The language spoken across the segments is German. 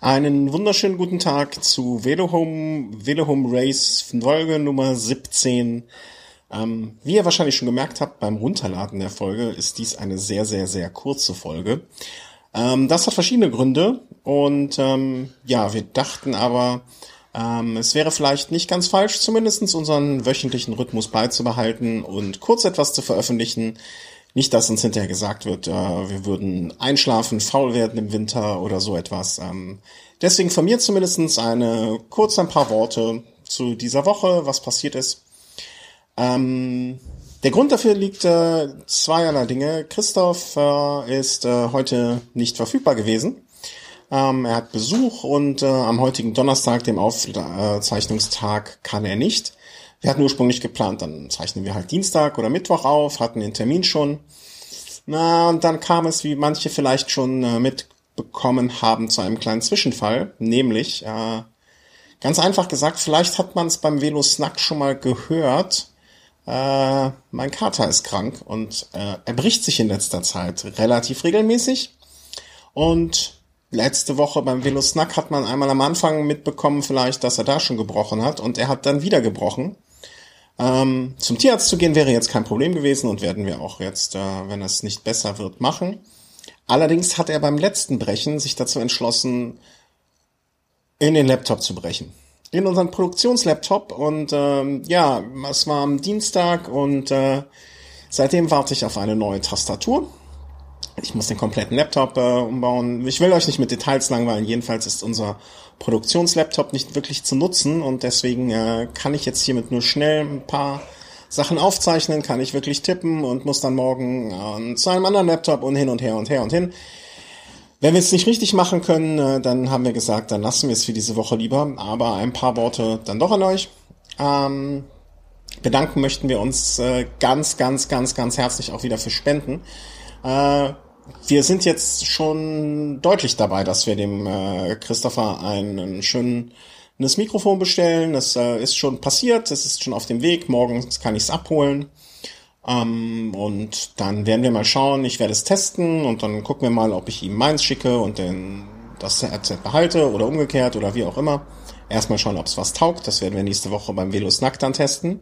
Einen wunderschönen guten Tag zu Velohome, Velohome Race Folge Nummer 17. Ähm, wie ihr wahrscheinlich schon gemerkt habt beim Runterladen der Folge, ist dies eine sehr, sehr, sehr kurze Folge. Ähm, das hat verschiedene Gründe und ähm, ja, wir dachten aber, ähm, es wäre vielleicht nicht ganz falsch, zumindestens unseren wöchentlichen Rhythmus beizubehalten und kurz etwas zu veröffentlichen, nicht, dass uns hinterher gesagt wird, äh, wir würden einschlafen, faul werden im Winter oder so etwas. Ähm, deswegen von mir zumindestens eine kurz ein paar Worte zu dieser Woche, was passiert ist. Ähm, der Grund dafür liegt äh, zweierlei Dinge. Christoph äh, ist äh, heute nicht verfügbar gewesen. Ähm, er hat Besuch und äh, am heutigen Donnerstag, dem Aufzeichnungstag, kann er nicht. Wir hatten ursprünglich geplant, dann zeichnen wir halt Dienstag oder Mittwoch auf, hatten den Termin schon. Na, und dann kam es, wie manche vielleicht schon äh, mitbekommen haben, zu einem kleinen Zwischenfall. Nämlich, äh, ganz einfach gesagt, vielleicht hat man es beim Velo Snack schon mal gehört. Äh, mein Kater ist krank und äh, er bricht sich in letzter Zeit relativ regelmäßig. Und letzte Woche beim Velo Snack hat man einmal am Anfang mitbekommen, vielleicht, dass er da schon gebrochen hat und er hat dann wieder gebrochen. Ähm, zum Tierarzt zu gehen wäre jetzt kein Problem gewesen und werden wir auch jetzt, äh, wenn es nicht besser wird, machen. Allerdings hat er beim letzten Brechen sich dazu entschlossen, in den Laptop zu brechen. In unseren Produktionslaptop und ähm, ja, es war am Dienstag und äh, seitdem warte ich auf eine neue Tastatur. Ich muss den kompletten Laptop äh, umbauen. Ich will euch nicht mit Details langweilen. Jedenfalls ist unser Produktionslaptop nicht wirklich zu nutzen und deswegen äh, kann ich jetzt hiermit nur schnell ein paar Sachen aufzeichnen, kann ich wirklich tippen und muss dann morgen äh, zu einem anderen Laptop und hin und her und her und hin. Wenn wir es nicht richtig machen können, äh, dann haben wir gesagt, dann lassen wir es für diese Woche lieber. Aber ein paar Worte dann doch an euch. Ähm, bedanken möchten wir uns äh, ganz, ganz, ganz, ganz herzlich auch wieder für Spenden. Äh, wir sind jetzt schon deutlich dabei, dass wir dem äh, Christopher ein, schönes Mikrofon bestellen. Das äh, ist schon passiert, das ist schon auf dem Weg. Morgens kann ich es abholen. Ähm, und dann werden wir mal schauen. Ich werde es testen und dann gucken wir mal, ob ich ihm meins schicke und den, das Headset behalte oder umgekehrt oder wie auch immer. Erstmal schauen, ob es was taugt. Das werden wir nächste Woche beim Velo Snack dann testen.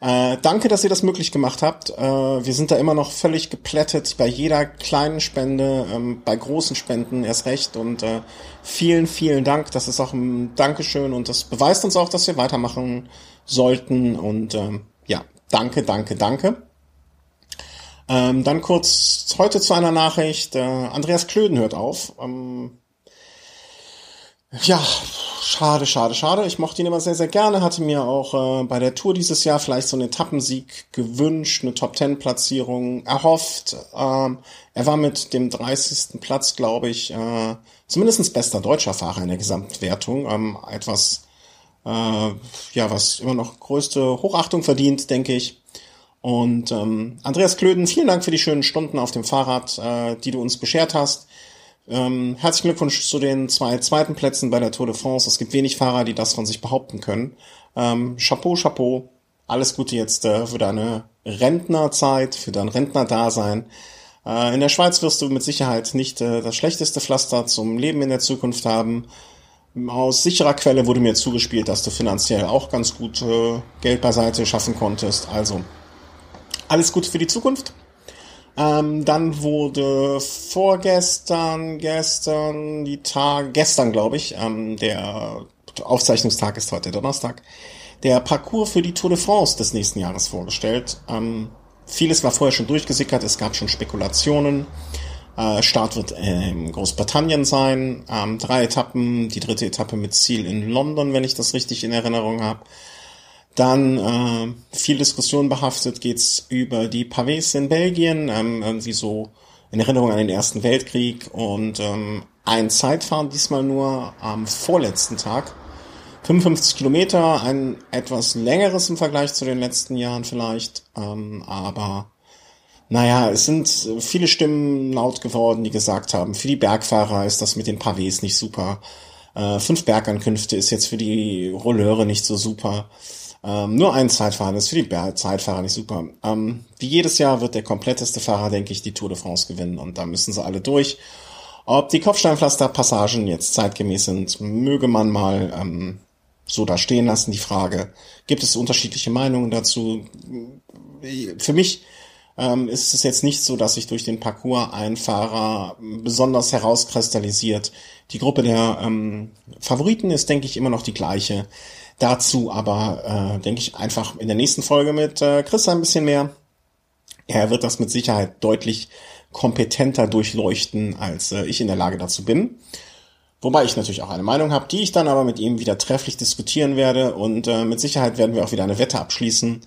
Äh, danke, dass ihr das möglich gemacht habt. Äh, wir sind da immer noch völlig geplättet bei jeder kleinen Spende, ähm, bei großen Spenden erst recht. Und äh, vielen, vielen Dank. Das ist auch ein Dankeschön und das beweist uns auch, dass wir weitermachen sollten. Und ähm, ja, danke, danke, danke. Ähm, dann kurz heute zu einer Nachricht. Äh, Andreas Klöden hört auf. Ähm, ja, schade, schade, schade. Ich mochte ihn immer sehr, sehr gerne. Hatte mir auch äh, bei der Tour dieses Jahr vielleicht so einen Etappensieg gewünscht, eine Top-10-Platzierung erhofft. Ähm, er war mit dem 30. Platz, glaube ich, äh, zumindest bester deutscher Fahrer in der Gesamtwertung. Ähm, etwas, äh, ja, was immer noch größte Hochachtung verdient, denke ich. Und ähm, Andreas Klöden, vielen Dank für die schönen Stunden auf dem Fahrrad, äh, die du uns beschert hast. Ähm, herzlichen Glückwunsch zu den zwei zweiten Plätzen bei der Tour de France. Es gibt wenig Fahrer, die das von sich behaupten können. Ähm, Chapeau, Chapeau. Alles Gute jetzt äh, für deine Rentnerzeit, für dein Rentnerdasein. Äh, in der Schweiz wirst du mit Sicherheit nicht äh, das schlechteste Pflaster zum Leben in der Zukunft haben. Aus sicherer Quelle wurde mir zugespielt, dass du finanziell auch ganz gut äh, Geld beiseite schaffen konntest. Also alles Gute für die Zukunft. Ähm, dann wurde vorgestern, gestern, die Tag, gestern glaube ich, ähm, der Aufzeichnungstag ist heute Donnerstag, der Parcours für die Tour de France des nächsten Jahres vorgestellt. Ähm, vieles war vorher schon durchgesickert, es gab schon Spekulationen. Äh, Start wird in Großbritannien sein, ähm, drei Etappen, die dritte Etappe mit Ziel in London, wenn ich das richtig in Erinnerung habe. Dann äh, viel Diskussion behaftet geht's über die Pavés in Belgien, ähm, irgendwie so in Erinnerung an den Ersten Weltkrieg und ähm, ein Zeitfahren diesmal nur am vorletzten Tag. 55 Kilometer, ein etwas längeres im Vergleich zu den letzten Jahren vielleicht, ähm, aber naja, es sind viele Stimmen laut geworden, die gesagt haben, für die Bergfahrer ist das mit den Pavés nicht super. Äh, fünf Bergankünfte ist jetzt für die Rolleure nicht so super. Ähm, nur ein Zeitfahren ist für die Zeitfahrer nicht super. Ähm, wie jedes Jahr wird der kompletteste Fahrer, denke ich, die Tour de France gewinnen und da müssen sie alle durch. Ob die Kopfsteinpflaster-Passagen jetzt zeitgemäß sind, möge man mal ähm, so da stehen lassen, die Frage. Gibt es unterschiedliche Meinungen dazu? Für mich ähm, ist es jetzt nicht so, dass sich durch den Parcours ein Fahrer besonders herauskristallisiert. Die Gruppe der ähm, Favoriten ist, denke ich, immer noch die gleiche. Dazu aber, äh, denke ich, einfach in der nächsten Folge mit äh, Chris ein bisschen mehr. Er wird das mit Sicherheit deutlich kompetenter durchleuchten, als äh, ich in der Lage dazu bin. Wobei ich natürlich auch eine Meinung habe, die ich dann aber mit ihm wieder trefflich diskutieren werde und äh, mit Sicherheit werden wir auch wieder eine Wette abschließen.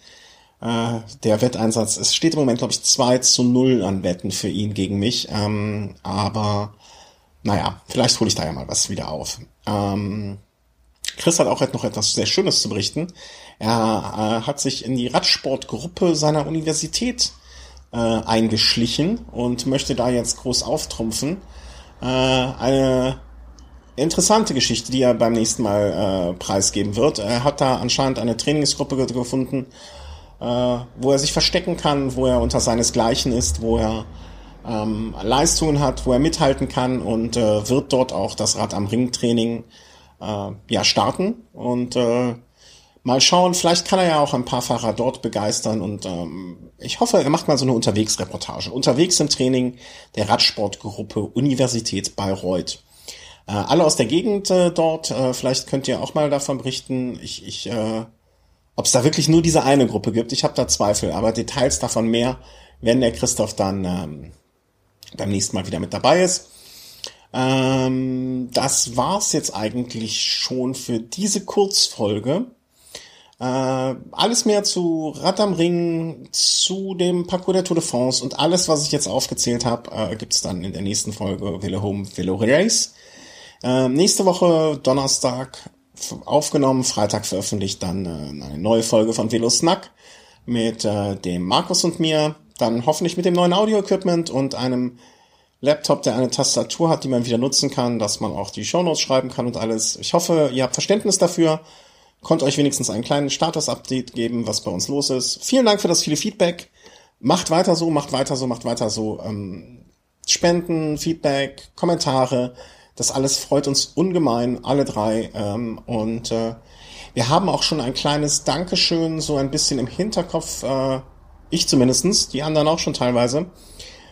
Äh, der Wetteinsatz, es steht im Moment, glaube ich, 2 zu 0 an Wetten für ihn gegen mich. Ähm, aber naja, vielleicht hole ich da ja mal was wieder auf. Ähm, Chris hat auch noch etwas sehr Schönes zu berichten. Er äh, hat sich in die Radsportgruppe seiner Universität äh, eingeschlichen und möchte da jetzt groß auftrumpfen. Äh, eine interessante Geschichte, die er beim nächsten Mal äh, preisgeben wird. Er hat da anscheinend eine Trainingsgruppe gefunden, wo er sich verstecken kann, wo er unter seinesgleichen ist, wo er ähm, Leistungen hat, wo er mithalten kann und äh, wird dort auch das Rad am Ring Training äh, ja starten und äh, mal schauen, vielleicht kann er ja auch ein paar Fahrer dort begeistern und ähm, ich hoffe, er macht mal so eine Unterwegsreportage. Unterwegs im Training der Radsportgruppe Universität Bayreuth. Äh, alle aus der Gegend äh, dort, äh, vielleicht könnt ihr auch mal davon berichten. Ich, ich, äh, ob es da wirklich nur diese eine Gruppe gibt, ich habe da Zweifel, aber Details davon mehr, wenn der Christoph dann ähm, beim nächsten Mal wieder mit dabei ist. Ähm, das war's jetzt eigentlich schon für diese Kurzfolge. Äh, alles mehr zu Rad am Ring, zu dem Parcours der Tour de France und alles, was ich jetzt aufgezählt habe, äh, gibt's dann in der nächsten Folge Velo Home, Velo Race. Äh, nächste Woche Donnerstag aufgenommen, Freitag veröffentlicht dann äh, eine neue Folge von Velo Snack mit äh, dem Markus und mir. Dann hoffentlich mit dem neuen Audio-Equipment und einem Laptop, der eine Tastatur hat, die man wieder nutzen kann, dass man auch die Shownotes schreiben kann und alles. Ich hoffe, ihr habt Verständnis dafür. Konnte euch wenigstens einen kleinen Status-Update geben, was bei uns los ist. Vielen Dank für das viele Feedback. Macht weiter so, macht weiter so, macht weiter so. Ähm, Spenden, Feedback, Kommentare. Das alles freut uns ungemein, alle drei. Ähm, und äh, wir haben auch schon ein kleines Dankeschön so ein bisschen im Hinterkopf, äh, ich zumindestens, die anderen auch schon teilweise,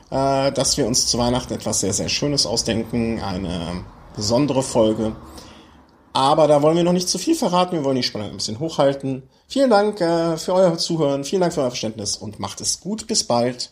äh, dass wir uns zu Weihnachten etwas sehr, sehr Schönes ausdenken, eine besondere Folge. Aber da wollen wir noch nicht zu viel verraten, wir wollen die Spannung ein bisschen hochhalten. Vielen Dank äh, für euer Zuhören, vielen Dank für euer Verständnis und macht es gut. Bis bald.